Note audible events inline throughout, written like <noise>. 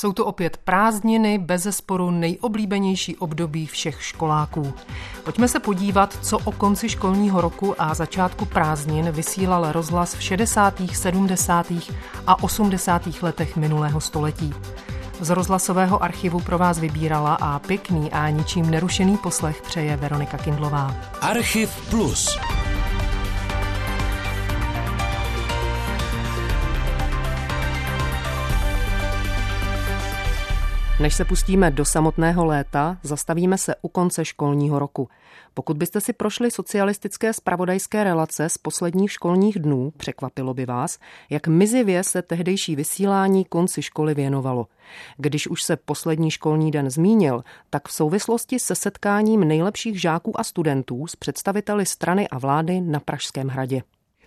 Jsou to opět prázdniny, bez zesporu nejoblíbenější období všech školáků. Pojďme se podívat, co o konci školního roku a začátku prázdnin vysílal rozhlas v 60., 70. a 80. letech minulého století. Z rozhlasového archivu pro vás vybírala a pěkný a ničím nerušený poslech přeje Veronika Kindlová. Archiv Plus. Než se pustíme do samotného léta, zastavíme se u konce školního roku. Pokud byste si prošli socialistické spravodajské relace z posledních školních dnů, překvapilo by vás, jak mizivě se tehdejší vysílání konci školy věnovalo. Když už se poslední školní den zmínil, tak v souvislosti se setkáním nejlepších žáků a studentů s představiteli strany a vlády na Pražském hradě.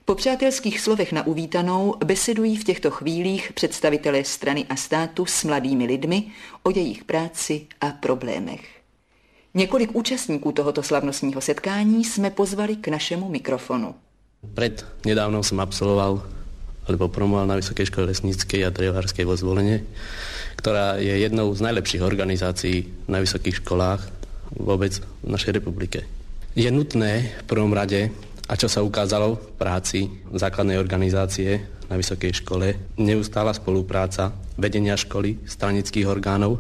Po přátelských slovech na uvítanou besedují v těchto chvílích představitelé strany a státu s mladými lidmi o jejich práci a problémech. Několik účastníků tohoto slavnostního setkání jsme pozvali k našemu mikrofonu. Před nedávno jsem absolvoval alebo promoval na Vysoké škole lesnické a drevářské vo Zvolenie, která je jednou z najlepších organizací na vysokých školách vůbec v naší republike. Je nutné v prvom rade a čo sa ukázalo v práci základnej organizácie na vysokej škole, neustála spolupráca vedenia školy, stranických orgánov,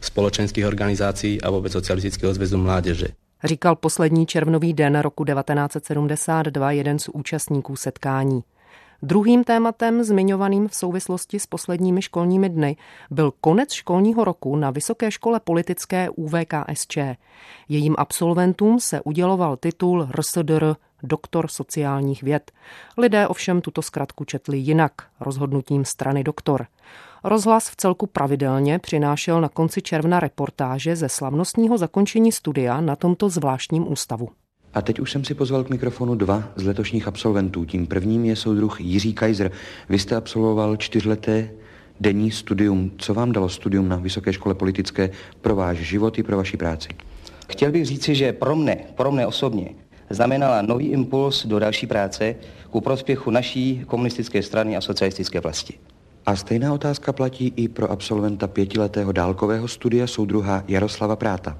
společenských organizací a vůbec Socialistického zväzu mládeže. Říkal poslední červnový den roku 1972 jeden z účastníků setkání. Druhým tématem zmiňovaným v souvislosti s posledními školními dny byl konec školního roku na Vysoké škole politické UVKSČ. Jejím absolventům se uděloval titul RSDR doktor sociálních věd. Lidé ovšem tuto zkratku četli jinak, rozhodnutím strany doktor. Rozhlas v celku pravidelně přinášel na konci června reportáže ze slavnostního zakončení studia na tomto zvláštním ústavu. A teď už jsem si pozval k mikrofonu dva z letošních absolventů. Tím prvním je soudruh Jiří Kaiser. Vy jste absolvoval čtyřleté denní studium. Co vám dalo studium na Vysoké škole politické pro váš život i pro vaši práci? Chtěl bych říci, že pro mne, pro mne osobně, znamenala nový impuls do další práce ku prospěchu naší komunistické strany a socialistické vlasti. A stejná otázka platí i pro absolventa pětiletého dálkového studia soudruha Jaroslava Práta.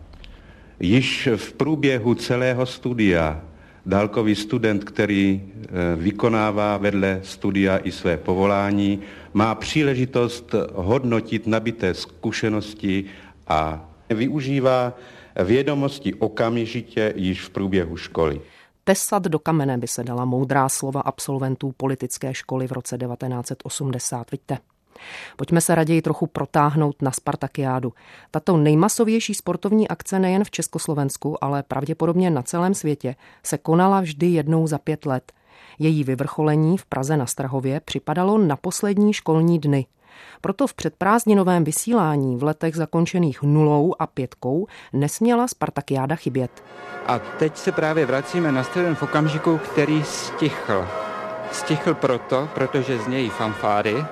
Již v průběhu celého studia dálkový student, který eh, vykonává vedle studia i své povolání, má příležitost hodnotit nabité zkušenosti a využívá vědomosti okamžitě již v průběhu školy. Tesat do kamene by se dala moudrá slova absolventů politické školy v roce 1980. Vidíte? Pojďme se raději trochu protáhnout na Spartakiádu. Tato nejmasovější sportovní akce nejen v Československu, ale pravděpodobně na celém světě se konala vždy jednou za pět let. Její vyvrcholení v Praze na Strahově připadalo na poslední školní dny – proto v předprázdninovém vysílání v letech zakončených nulou a pětkou nesměla Spartakiáda chybět. A teď se právě vracíme na středem v okamžiku, který stichl. Stichl proto, protože z něj fanfáry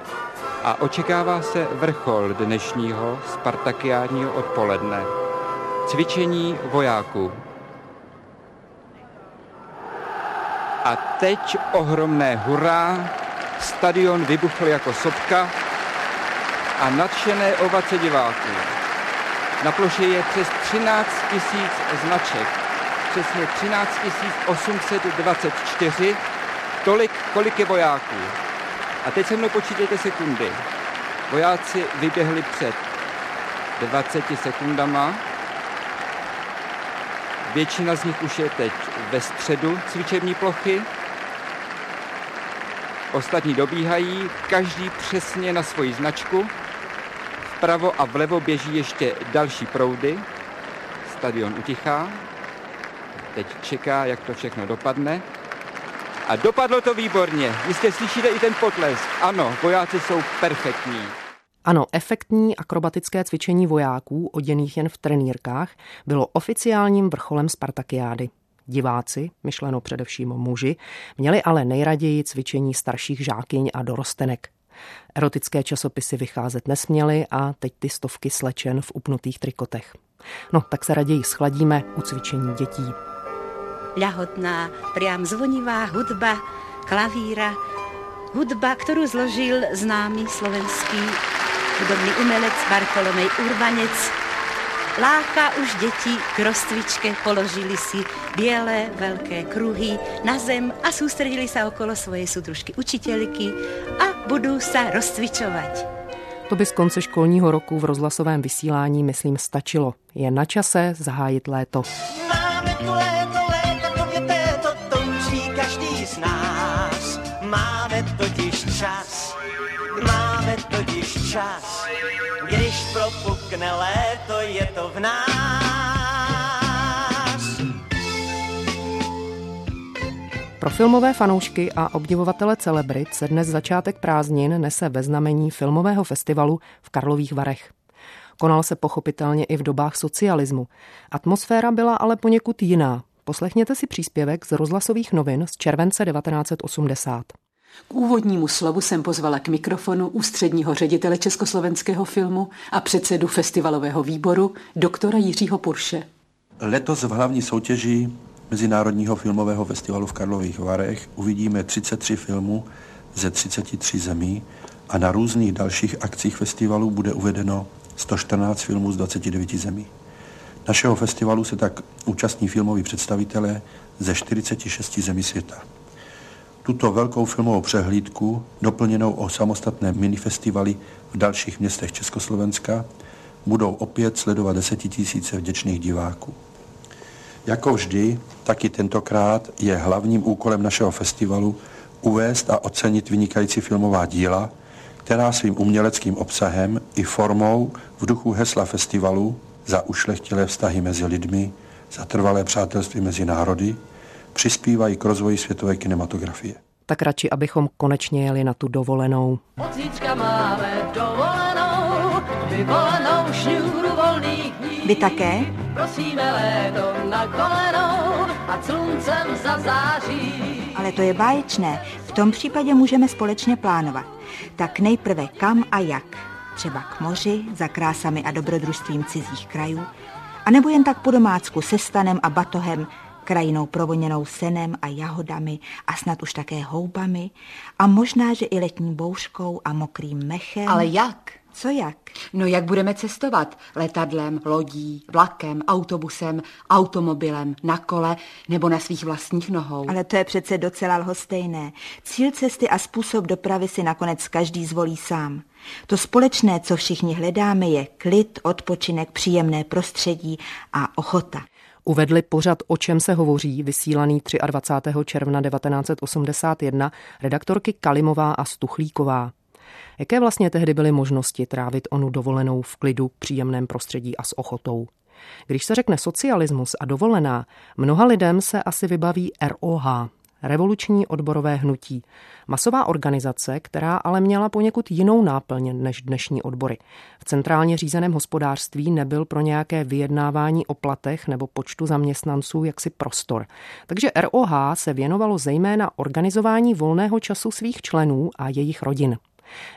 a očekává se vrchol dnešního spartakiádního odpoledne. Cvičení vojáků. A teď ohromné hurá, stadion vybuchl jako sopka, a nadšené ovace diváků. Na ploše je přes 13 tisíc značek, přesně 13 824, tolik, kolik je vojáků. A teď se mnou počítejte sekundy. Vojáci vyběhli před 20 sekundama. Většina z nich už je teď ve středu cvičební plochy. Ostatní dobíhají, každý přesně na svoji značku. Vpravo a vlevo běží ještě další proudy. Stadion utichá. Teď čeká, jak to všechno dopadne. A dopadlo to výborně. Jistě slyšíte i ten potlesk. Ano, vojáci jsou perfektní. Ano, efektní akrobatické cvičení vojáků, oděných jen v trenýrkách, bylo oficiálním vrcholem Spartakiády. Diváci, myšleno především muži, měli ale nejraději cvičení starších žákyň a dorostenek. Erotické časopisy vycházet nesměly a teď ty stovky slečen v upnutých trikotech. No, tak se raději schladíme u cvičení dětí. Ľahotná, priam zvonivá hudba, klavíra, hudba, kterou zložil známý slovenský hudobný umelec Bartolomej Urbanec láká už děti k rostvičke, položili si bělé velké kruhy na zem a soustředili se okolo svoje sudružky učitelky a budou se rozcvičovat. To by z konce školního roku v rozhlasovém vysílání, myslím, stačilo. Je na čase zahájit léto. Máme tu léto, léto, to, to učí každý z nás. Máme totiž čas, máme totiž čas, když propukne léto, je to v nás. Pro filmové fanoušky a obdivovatele celebrit se dnes začátek prázdnin nese ve znamení filmového festivalu v Karlových Varech. Konal se pochopitelně i v dobách socialismu. Atmosféra byla ale poněkud jiná. Poslechněte si příspěvek z rozhlasových novin z července 1980. K úvodnímu slovu jsem pozvala k mikrofonu ústředního ředitele československého filmu a předsedu festivalového výboru doktora Jiřího Purše. Letos v hlavní soutěži Mezinárodního filmového festivalu v Karlových Varech uvidíme 33 filmů ze 33 zemí a na různých dalších akcích festivalu bude uvedeno 114 filmů z 29 zemí. Našeho festivalu se tak účastní filmoví představitelé ze 46 zemí světa. Tuto velkou filmovou přehlídku, doplněnou o samostatné minifestivaly v dalších městech Československa, budou opět sledovat desetitisíce vděčných diváků. Jako vždy, taky tentokrát je hlavním úkolem našeho festivalu uvést a ocenit vynikající filmová díla, která svým uměleckým obsahem i formou v duchu hesla festivalu za ušlechtilé vztahy mezi lidmi, za trvalé přátelství mezi národy, přispívají k rozvoji světové kinematografie. Tak radši, abychom konečně jeli na tu dovolenou. Od máme dovolenou, vyvolenou šňůru volných dní. Vy také? Prosíme léto na kolenou a sluncem zazáří. Ale to je báječné. V tom případě můžeme společně plánovat. Tak nejprve kam a jak. Třeba k moři, za krásami a dobrodružstvím cizích krajů, a nebo jen tak po domácku se stanem a batohem, krajinou provoněnou senem a jahodami a snad už také houbami a možná, že i letní bouřkou a mokrým mechem. Ale jak? Co jak? No jak budeme cestovat? Letadlem, lodí, vlakem, autobusem, automobilem, na kole nebo na svých vlastních nohou. Ale to je přece docela lhostejné. Cíl cesty a způsob dopravy si nakonec každý zvolí sám. To společné, co všichni hledáme, je klid, odpočinek, příjemné prostředí a ochota. Uvedli pořad O čem se hovoří, vysílaný 23. června 1981 redaktorky Kalimová a Stuchlíková. Jaké vlastně tehdy byly možnosti trávit onu dovolenou v klidu, příjemném prostředí a s ochotou? Když se řekne socialismus a dovolená, mnoha lidem se asi vybaví ROH, revoluční odborové hnutí. Masová organizace, která ale měla poněkud jinou náplň než dnešní odbory. V centrálně řízeném hospodářství nebyl pro nějaké vyjednávání o platech nebo počtu zaměstnanců jaksi prostor. Takže ROH se věnovalo zejména organizování volného času svých členů a jejich rodin.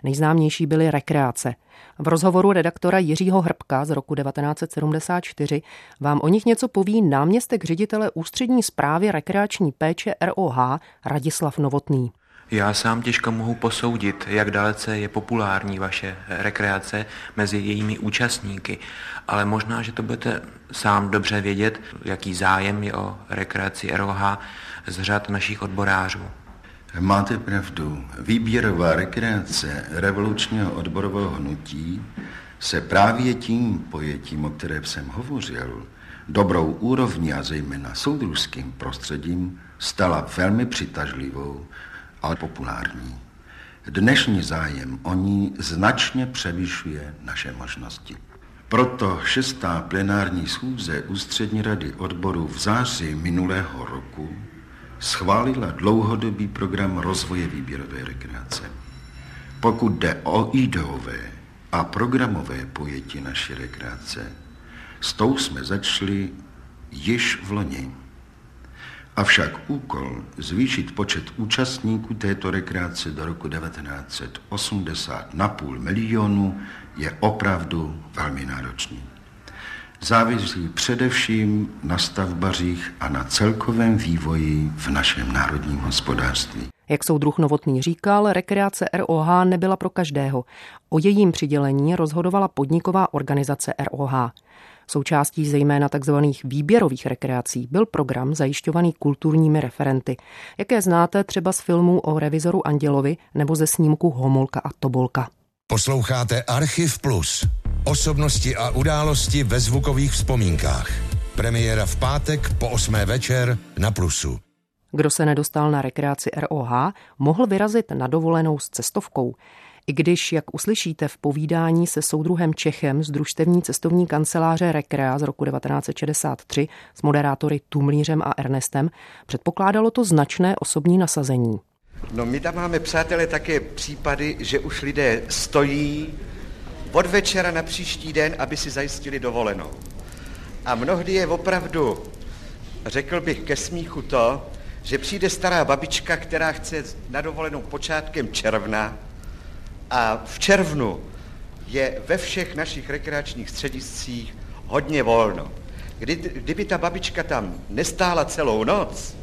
Nejznámější byly rekreace. V rozhovoru redaktora Jiřího Hrbka z roku 1974 vám o nich něco poví náměstek ředitele ústřední zprávy rekreační péče ROH Radislav Novotný. Já sám těžko mohu posoudit, jak dalece je populární vaše rekreace mezi jejími účastníky, ale možná, že to budete sám dobře vědět, jaký zájem je o rekreaci ROH z řad našich odborářů. Máte pravdu. Výběrová rekreace revolučního odborového hnutí se právě tím pojetím, o kterém jsem hovořil, dobrou úrovní a zejména soudružským prostředím stala velmi přitažlivou a populární. Dnešní zájem o ní značně převyšuje naše možnosti. Proto šestá plenární schůze Ústřední rady odboru v září minulého roku schválila dlouhodobý program rozvoje výběrové rekreace. Pokud jde o ideové a programové pojetí naší rekreace, s tou jsme začali již v loni. Avšak úkol zvýšit počet účastníků této rekreace do roku 1980 na půl milionu je opravdu velmi náročný závisí především na stavbařích a na celkovém vývoji v našem národním hospodářství. Jak soudruh Novotný říkal, rekreace ROH nebyla pro každého. O jejím přidělení rozhodovala podniková organizace ROH. Součástí zejména tzv. výběrových rekreací byl program zajišťovaný kulturními referenty, jaké znáte třeba z filmů o revizoru Andělovi nebo ze snímku Homolka a Tobolka. Posloucháte Archiv Plus. Osobnosti a události ve zvukových vzpomínkách. Premiéra v pátek po 8. večer na Plusu. Kdo se nedostal na rekreaci ROH, mohl vyrazit na dovolenou s cestovkou. I když, jak uslyšíte v povídání se soudruhem Čechem z družstevní cestovní kanceláře Rekrea z roku 1963 s moderátory Tumlířem a Ernestem, předpokládalo to značné osobní nasazení. No my tam máme, přátelé, také případy, že už lidé stojí od večera na příští den, aby si zajistili dovolenou. A mnohdy je opravdu, řekl bych, ke smíchu to, že přijde stará babička, která chce na dovolenou počátkem června a v červnu je ve všech našich rekreačních střediscích hodně volno. Kdy, kdyby ta babička tam nestála celou noc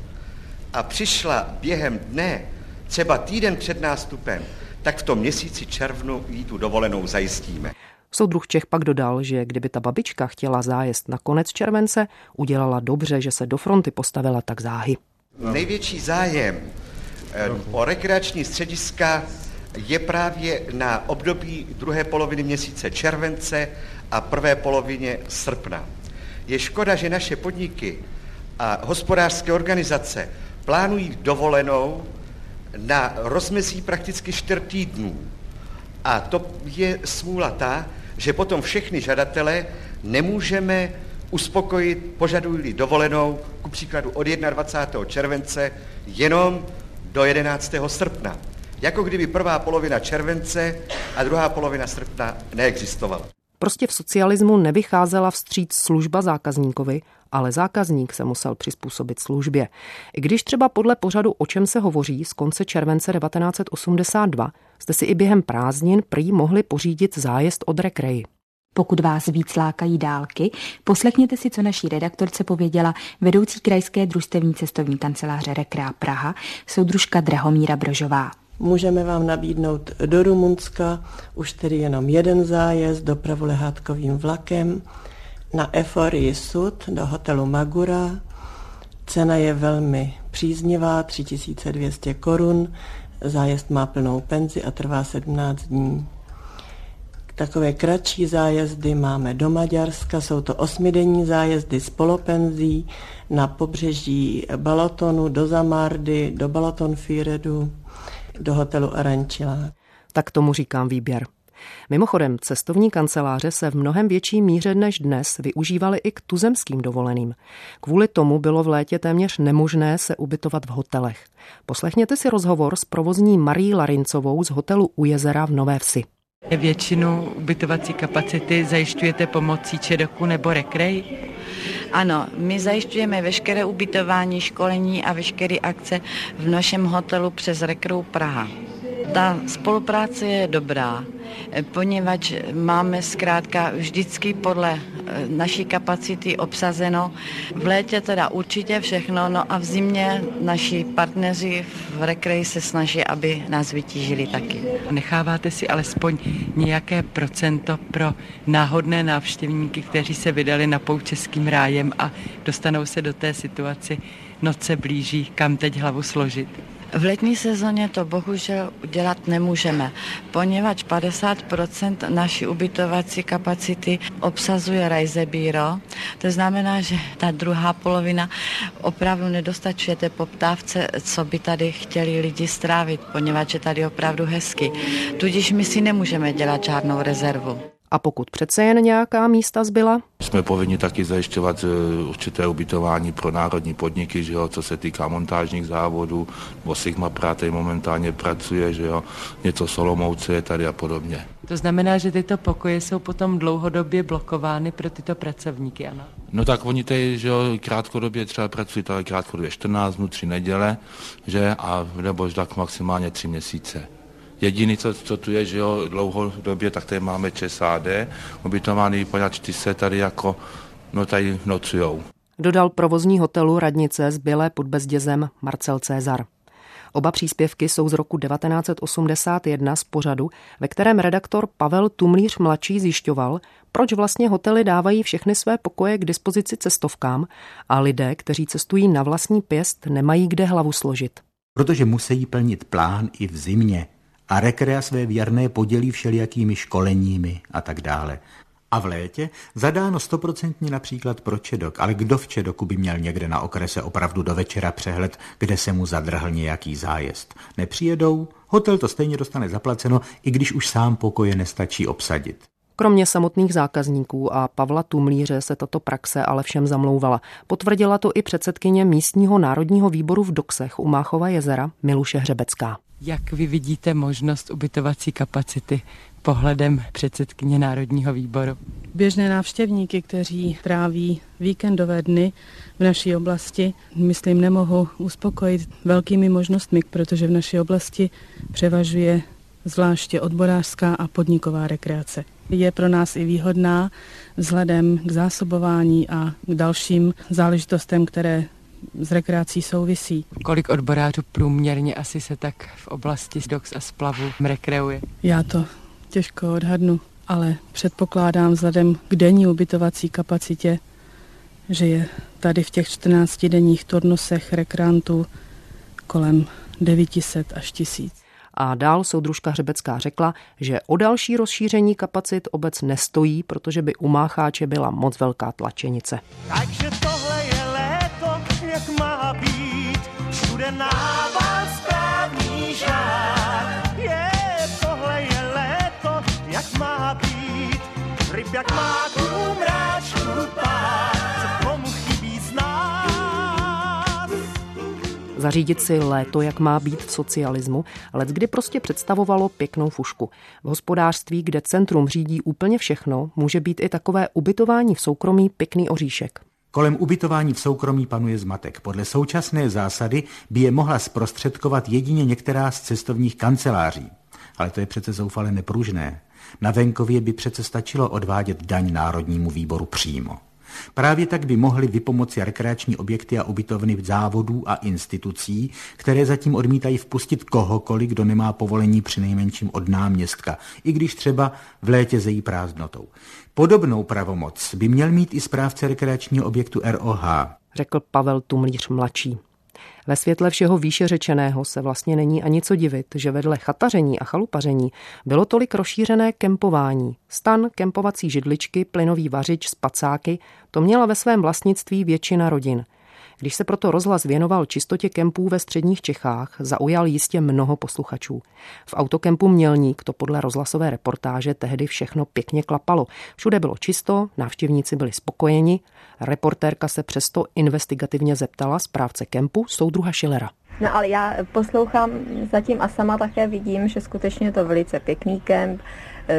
a přišla během dne, třeba týden před nástupem, tak v tom měsíci červnu jí tu dovolenou zajistíme. Soudruh Čech pak dodal, že kdyby ta babička chtěla zájezd na konec července, udělala dobře, že se do fronty postavila tak záhy. Největší zájem eh, o rekreační střediska je právě na období druhé poloviny měsíce července a prvé polovině srpna. Je škoda, že naše podniky a hospodářské organizace plánují dovolenou na rozmezí prakticky čtyř týdnů. A to je smůla ta, že potom všechny žadatele nemůžeme uspokojit, požadují dovolenou, ku příkladu od 21. července, jenom do 11. srpna. Jako kdyby prvá polovina července a druhá polovina srpna neexistovala. Prostě v socialismu nevycházela vstříc služba zákazníkovi, ale zákazník se musel přizpůsobit službě. I když třeba podle pořadu O čem se hovoří z konce července 1982 jste si i během prázdnin prý mohli pořídit zájezd od rekreji. Pokud vás víc lákají dálky, poslechněte si, co naší redaktorce pověděla vedoucí krajské družstevní cestovní kanceláře Rekrea Praha, soudružka Drahomíra Brožová. Můžeme vám nabídnout do Rumunska už tedy jenom jeden zájezd dopravu lehátkovým vlakem na Eforii Sud do hotelu Magura. Cena je velmi příznivá, 3200 korun. Zájezd má plnou penzi a trvá 17 dní. Takové kratší zájezdy máme do Maďarska, jsou to osmidenní zájezdy s polopenzí na pobřeží Balatonu, do Zamardy, do Balaton Fíredu, do hotelu Arančila. Tak tomu říkám výběr. Mimochodem, cestovní kanceláře se v mnohem větší míře než dnes využívaly i k tuzemským dovoleným. Kvůli tomu bylo v létě téměř nemožné se ubytovat v hotelech. Poslechněte si rozhovor s provozní Marí Larincovou z hotelu U jezera v Nové Vsi. Většinu ubytovací kapacity zajišťujete pomocí ČEDOKu nebo rekrej? Ano, my zajišťujeme veškeré ubytování, školení a veškeré akce v našem hotelu přes Rekrou Praha. Ta spolupráce je dobrá, poněvadž máme zkrátka vždycky podle eh, naší kapacity obsazeno. V létě teda určitě všechno, no a v zimě naši partneři v rekreji se snaží, aby nás vytížili taky. Necháváte si alespoň nějaké procento pro náhodné návštěvníky, kteří se vydali na pou českým rájem a dostanou se do té situace, noc se blíží, kam teď hlavu složit? V letní sezóně to bohužel udělat nemůžeme, poněvadž 50% naší ubytovací kapacity obsazuje Reisebíro. To znamená, že ta druhá polovina opravdu nedostačuje té poptávce, co by tady chtěli lidi strávit, poněvadž je tady opravdu hezky. Tudíž my si nemůžeme dělat žádnou rezervu. A pokud přece jen nějaká místa zbyla? Jsme povinni taky zajišťovat e, určité ubytování pro národní podniky, že jo, co se týká montážních závodů, bo Sigma Práte momentálně pracuje, že jo, něco Solomouce je tady a podobně. To znamená, že tyto pokoje jsou potom dlouhodobě blokovány pro tyto pracovníky, ano? No tak oni tady, že jo, krátkodobě třeba pracují tady krátkodobě 14 dnů, 3 neděle, že, a nebo tak maximálně 3 měsíce. Jediný, co, co tu je, že jo, dlouhodobě, tak tady máme ČSAD, ubytovaný poněvadž se tady jako, no tady nocujou. Dodal provozní hotelu radnice z Bělé pod Bezdězem Marcel Cezar. Oba příspěvky jsou z roku 1981 z pořadu, ve kterém redaktor Pavel Tumlíř mladší zjišťoval, proč vlastně hotely dávají všechny své pokoje k dispozici cestovkám a lidé, kteří cestují na vlastní pěst, nemají kde hlavu složit. Protože musí plnit plán i v zimě a rekrea své věrné podělí všelijakými školeními a tak dále. A v létě zadáno stoprocentně například pro Čedok, ale kdo v Čedoku by měl někde na okrese opravdu do večera přehled, kde se mu zadrhl nějaký zájezd. Nepřijedou, hotel to stejně dostane zaplaceno, i když už sám pokoje nestačí obsadit. Kromě samotných zákazníků a Pavla Tumlíře se tato praxe ale všem zamlouvala. Potvrdila to i předsedkyně místního národního výboru v Doksech u Máchova jezera Miluše Hřebecká. Jak vy vidíte možnost ubytovací kapacity pohledem předsedkyně Národního výboru? Běžné návštěvníky, kteří tráví víkendové dny v naší oblasti, myslím, nemohu uspokojit velkými možnostmi, protože v naší oblasti převažuje zvláště odborářská a podniková rekreace. Je pro nás i výhodná vzhledem k zásobování a k dalším záležitostem, které s rekreací souvisí. Kolik odborářů průměrně asi se tak v oblasti dox a splavu rekreuje? Já to těžko odhadnu, ale předpokládám vzhledem k denní ubytovací kapacitě, že je tady v těch 14 denních turnusech rekreantů kolem 900 až 1000. A dál soudružka Hřebecká řekla, že o další rozšíření kapacit obec nestojí, protože by u Mácháče byla moc velká tlačenice. Takže tohle všude nával správný žár. Je, tohle je léto, jak má být, ryb jak má Zařídit si léto, jak má být v socialismu, ale kdy prostě představovalo pěknou fušku. V hospodářství, kde centrum řídí úplně všechno, může být i takové ubytování v soukromí pěkný oříšek. Kolem ubytování v soukromí panuje zmatek. Podle současné zásady by je mohla zprostředkovat jedině některá z cestovních kanceláří. Ale to je přece zoufale nepružné. Na venkově by přece stačilo odvádět daň Národnímu výboru přímo. Právě tak by mohly vypomoci rekreační objekty a ubytovny v závodů a institucí, které zatím odmítají vpustit kohokoliv, kdo nemá povolení při nejmenším od náměstka, i když třeba v létě zejí prázdnotou. Podobnou pravomoc by měl mít i správce rekreačního objektu ROH. Řekl Pavel Tumlíř mladší. Ve světle všeho výše řečeného se vlastně není ani co divit, že vedle chataření a chalupaření bylo tolik rozšířené kempování. Stan, kempovací židličky, plynový vařič, spacáky, to měla ve svém vlastnictví většina rodin – když se proto rozhlas věnoval čistotě kempů ve středních Čechách, zaujal jistě mnoho posluchačů. V autokempu Mělník to podle rozhlasové reportáže tehdy všechno pěkně klapalo. Všude bylo čisto, návštěvníci byli spokojeni. Reportérka se přesto investigativně zeptala správce kempu soudruha Schillera. No ale já poslouchám zatím a sama také vidím, že skutečně je to velice pěkný kemp,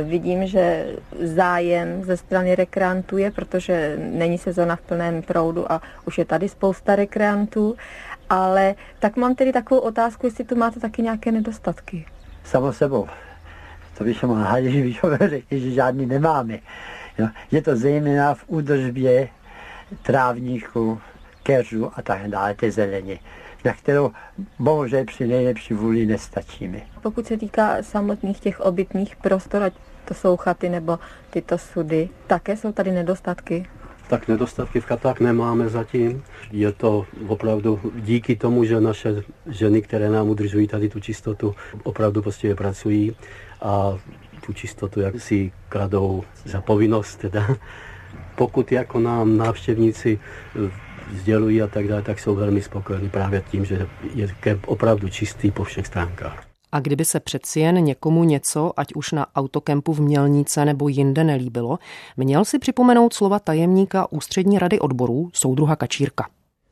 vidím, že zájem ze strany rekreantů je, protože není sezona v plném proudu a už je tady spousta rekreantů. Ale tak mám tedy takovou otázku, jestli tu máte taky nějaké nedostatky. Samo sebou. To bychom mohli řekli, že žádný nemáme. Je to zejména v údržbě trávníků, keřů a tak dále, té zeleně na kterou bohužel při nejlepší vůli nestačíme. Pokud se týká samotných těch obytných prostor, ať to jsou chaty nebo tyto sudy, také jsou tady nedostatky? Tak nedostatky v katách nemáme zatím. Je to opravdu díky tomu, že naše ženy, které nám udržují tady tu čistotu, opravdu prostě pracují a tu čistotu jak si kladou za povinnost. Teda. Pokud jako nám návštěvníci sdělují a tak dále, tak jsou velmi spokojení právě tím, že je kemp opravdu čistý po všech stránkách. A kdyby se přeci jen někomu něco, ať už na autokempu v Mělnice nebo jinde nelíbilo, měl si připomenout slova tajemníka Ústřední rady odborů soudruha Kačírka.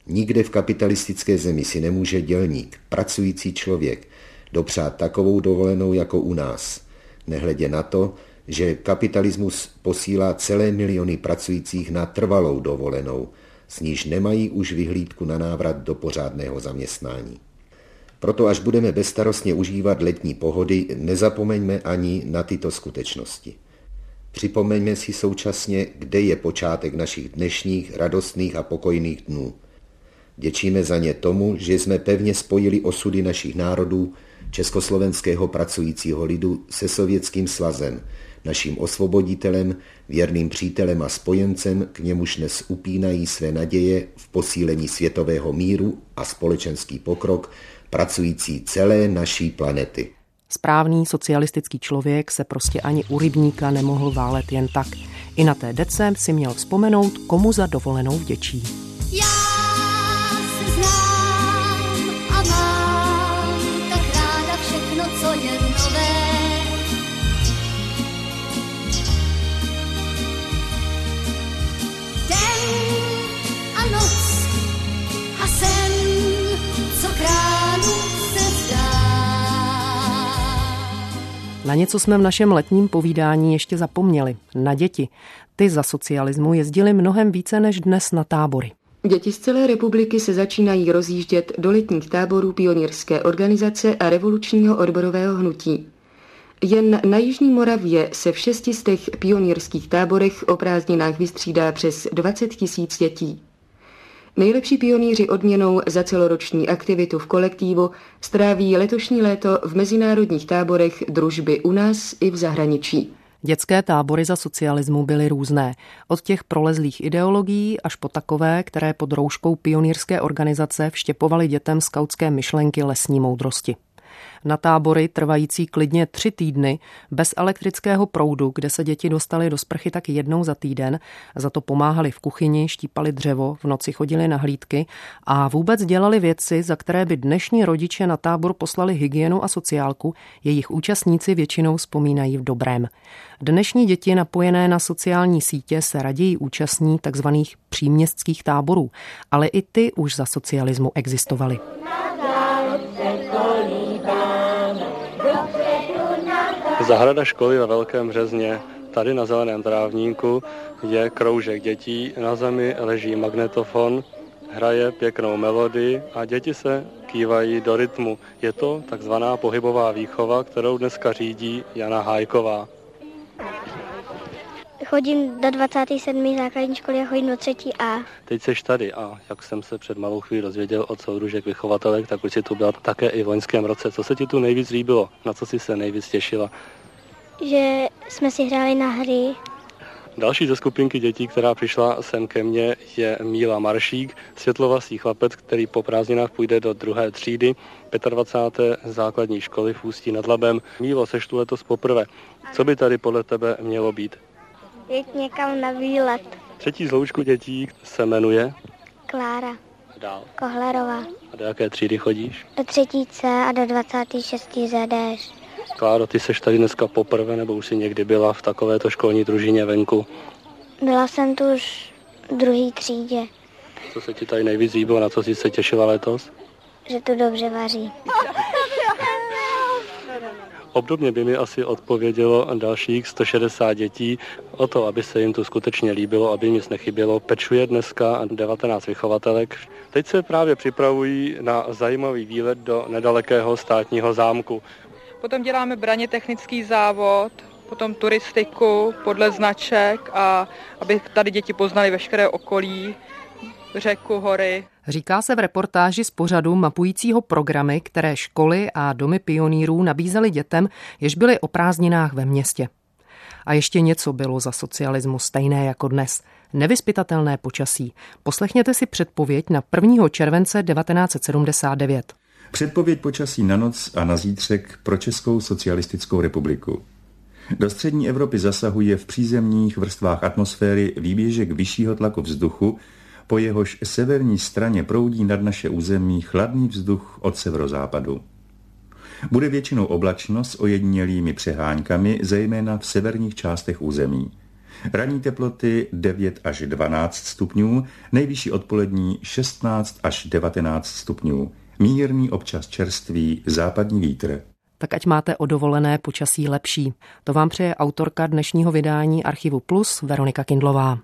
Nikde v kapitalistické zemi si nemůže dělník, pracující člověk, dopřát takovou dovolenou jako u nás. Nehledě na to, že kapitalismus posílá celé miliony pracujících na trvalou dovolenou, s níž nemají už vyhlídku na návrat do pořádného zaměstnání. Proto až budeme bezstarostně užívat letní pohody, nezapomeňme ani na tyto skutečnosti. Připomeňme si současně, kde je počátek našich dnešních radostných a pokojných dnů. Děčíme za ně tomu, že jsme pevně spojili osudy našich národů, československého pracujícího lidu se sovětským svazem, naším osvoboditelem, věrným přítelem a spojencem, k němuž dnes upínají své naděje v posílení světového míru a společenský pokrok pracující celé naší planety. Správný socialistický člověk se prostě ani u rybníka nemohl válet jen tak. I na té dece si měl vzpomenout, komu za dovolenou vděčí. Na něco jsme v našem letním povídání ještě zapomněli. Na děti. Ty za socialismu jezdili mnohem více než dnes na tábory. Děti z celé republiky se začínají rozjíždět do letních táborů pionýrské organizace a revolučního odborového hnutí. Jen na Jižní Moravě se v šestistech pionýrských táborech o prázdninách vystřídá přes 20 tisíc dětí. Nejlepší pionýři odměnou za celoroční aktivitu v kolektívu stráví letošní léto v mezinárodních táborech družby u nás i v zahraničí. Dětské tábory za socialismu byly různé. Od těch prolezlých ideologií až po takové, které pod rouškou pionýrské organizace vštěpovaly dětem skautské myšlenky lesní moudrosti na tábory trvající klidně tři týdny bez elektrického proudu, kde se děti dostaly do sprchy tak jednou za týden, za to pomáhali v kuchyni, štípali dřevo, v noci chodili na hlídky a vůbec dělali věci, za které by dnešní rodiče na tábor poslali hygienu a sociálku, jejich účastníci většinou vzpomínají v dobrém. Dnešní děti napojené na sociální sítě se raději účastní tzv. příměstských táborů, ale i ty už za socialismu existovaly. Zahrada školy ve Velkém Březně. Tady na zeleném trávníku je kroužek dětí, na zemi leží magnetofon, hraje pěknou melodii a děti se kývají do rytmu. Je to takzvaná pohybová výchova, kterou dneska řídí Jana Hájková. Chodím do 27. základní školy a chodím do 3. A. Teď jsi tady a jak jsem se před malou chvíli dozvěděl od soudružek vychovatelek, tak už si tu byla také i v loňském roce. Co se ti tu nejvíc líbilo? Na co jsi se nejvíc těšila? Že jsme si hráli na hry. Další ze skupinky dětí, která přišla sem ke mně, je Míla Maršík, světlovasý chlapec, který po prázdninách půjde do druhé třídy 25. základní školy v Ústí nad Labem. Mílo, seš tu letos poprvé. Co by tady podle tebe mělo být? Jít někam na výlet. Třetí zloučku dětí se jmenuje? Klára. Dál. Kohlerová. A do jaké třídy chodíš? Do třetí C a do 26. ZDŠ. Kláro, ty seš tady dneska poprvé, nebo už jsi někdy byla v takovéto školní družině venku? Byla jsem tu už v druhé třídě. Co se ti tady nejvíc líbilo, na co jsi se těšila letos? Že tu dobře vaří. <laughs> Obdobně by mi asi odpovědělo dalších 160 dětí o to, aby se jim tu skutečně líbilo, aby nic nechybělo. Pečuje dneska 19 vychovatelek. Teď se právě připravují na zajímavý výlet do nedalekého státního zámku. Potom děláme braně technický závod, potom turistiku podle značek a aby tady děti poznali veškeré okolí, řeku, hory. Říká se v reportáži z pořadu mapujícího programy, které školy a domy pionýrů nabízely dětem, jež byly o prázdninách ve městě. A ještě něco bylo za socialismu stejné jako dnes. Nevyspytatelné počasí. Poslechněte si předpověď na 1. července 1979. Předpověď počasí na noc a na zítřek pro Českou socialistickou republiku. Do střední Evropy zasahuje v přízemních vrstvách atmosféry výběžek vyššího tlaku vzduchu, po jehož severní straně proudí nad naše území chladný vzduch od severozápadu. Bude většinou oblačno s ojedinělými přeháňkami, zejména v severních částech území. Ranní teploty 9 až 12 stupňů, nejvyšší odpolední 16 až 19 stupňů. Mírný občas čerstvý západní vítr. Tak ať máte o dovolené počasí lepší. To vám přeje autorka dnešního vydání Archivu Plus Veronika Kindlová.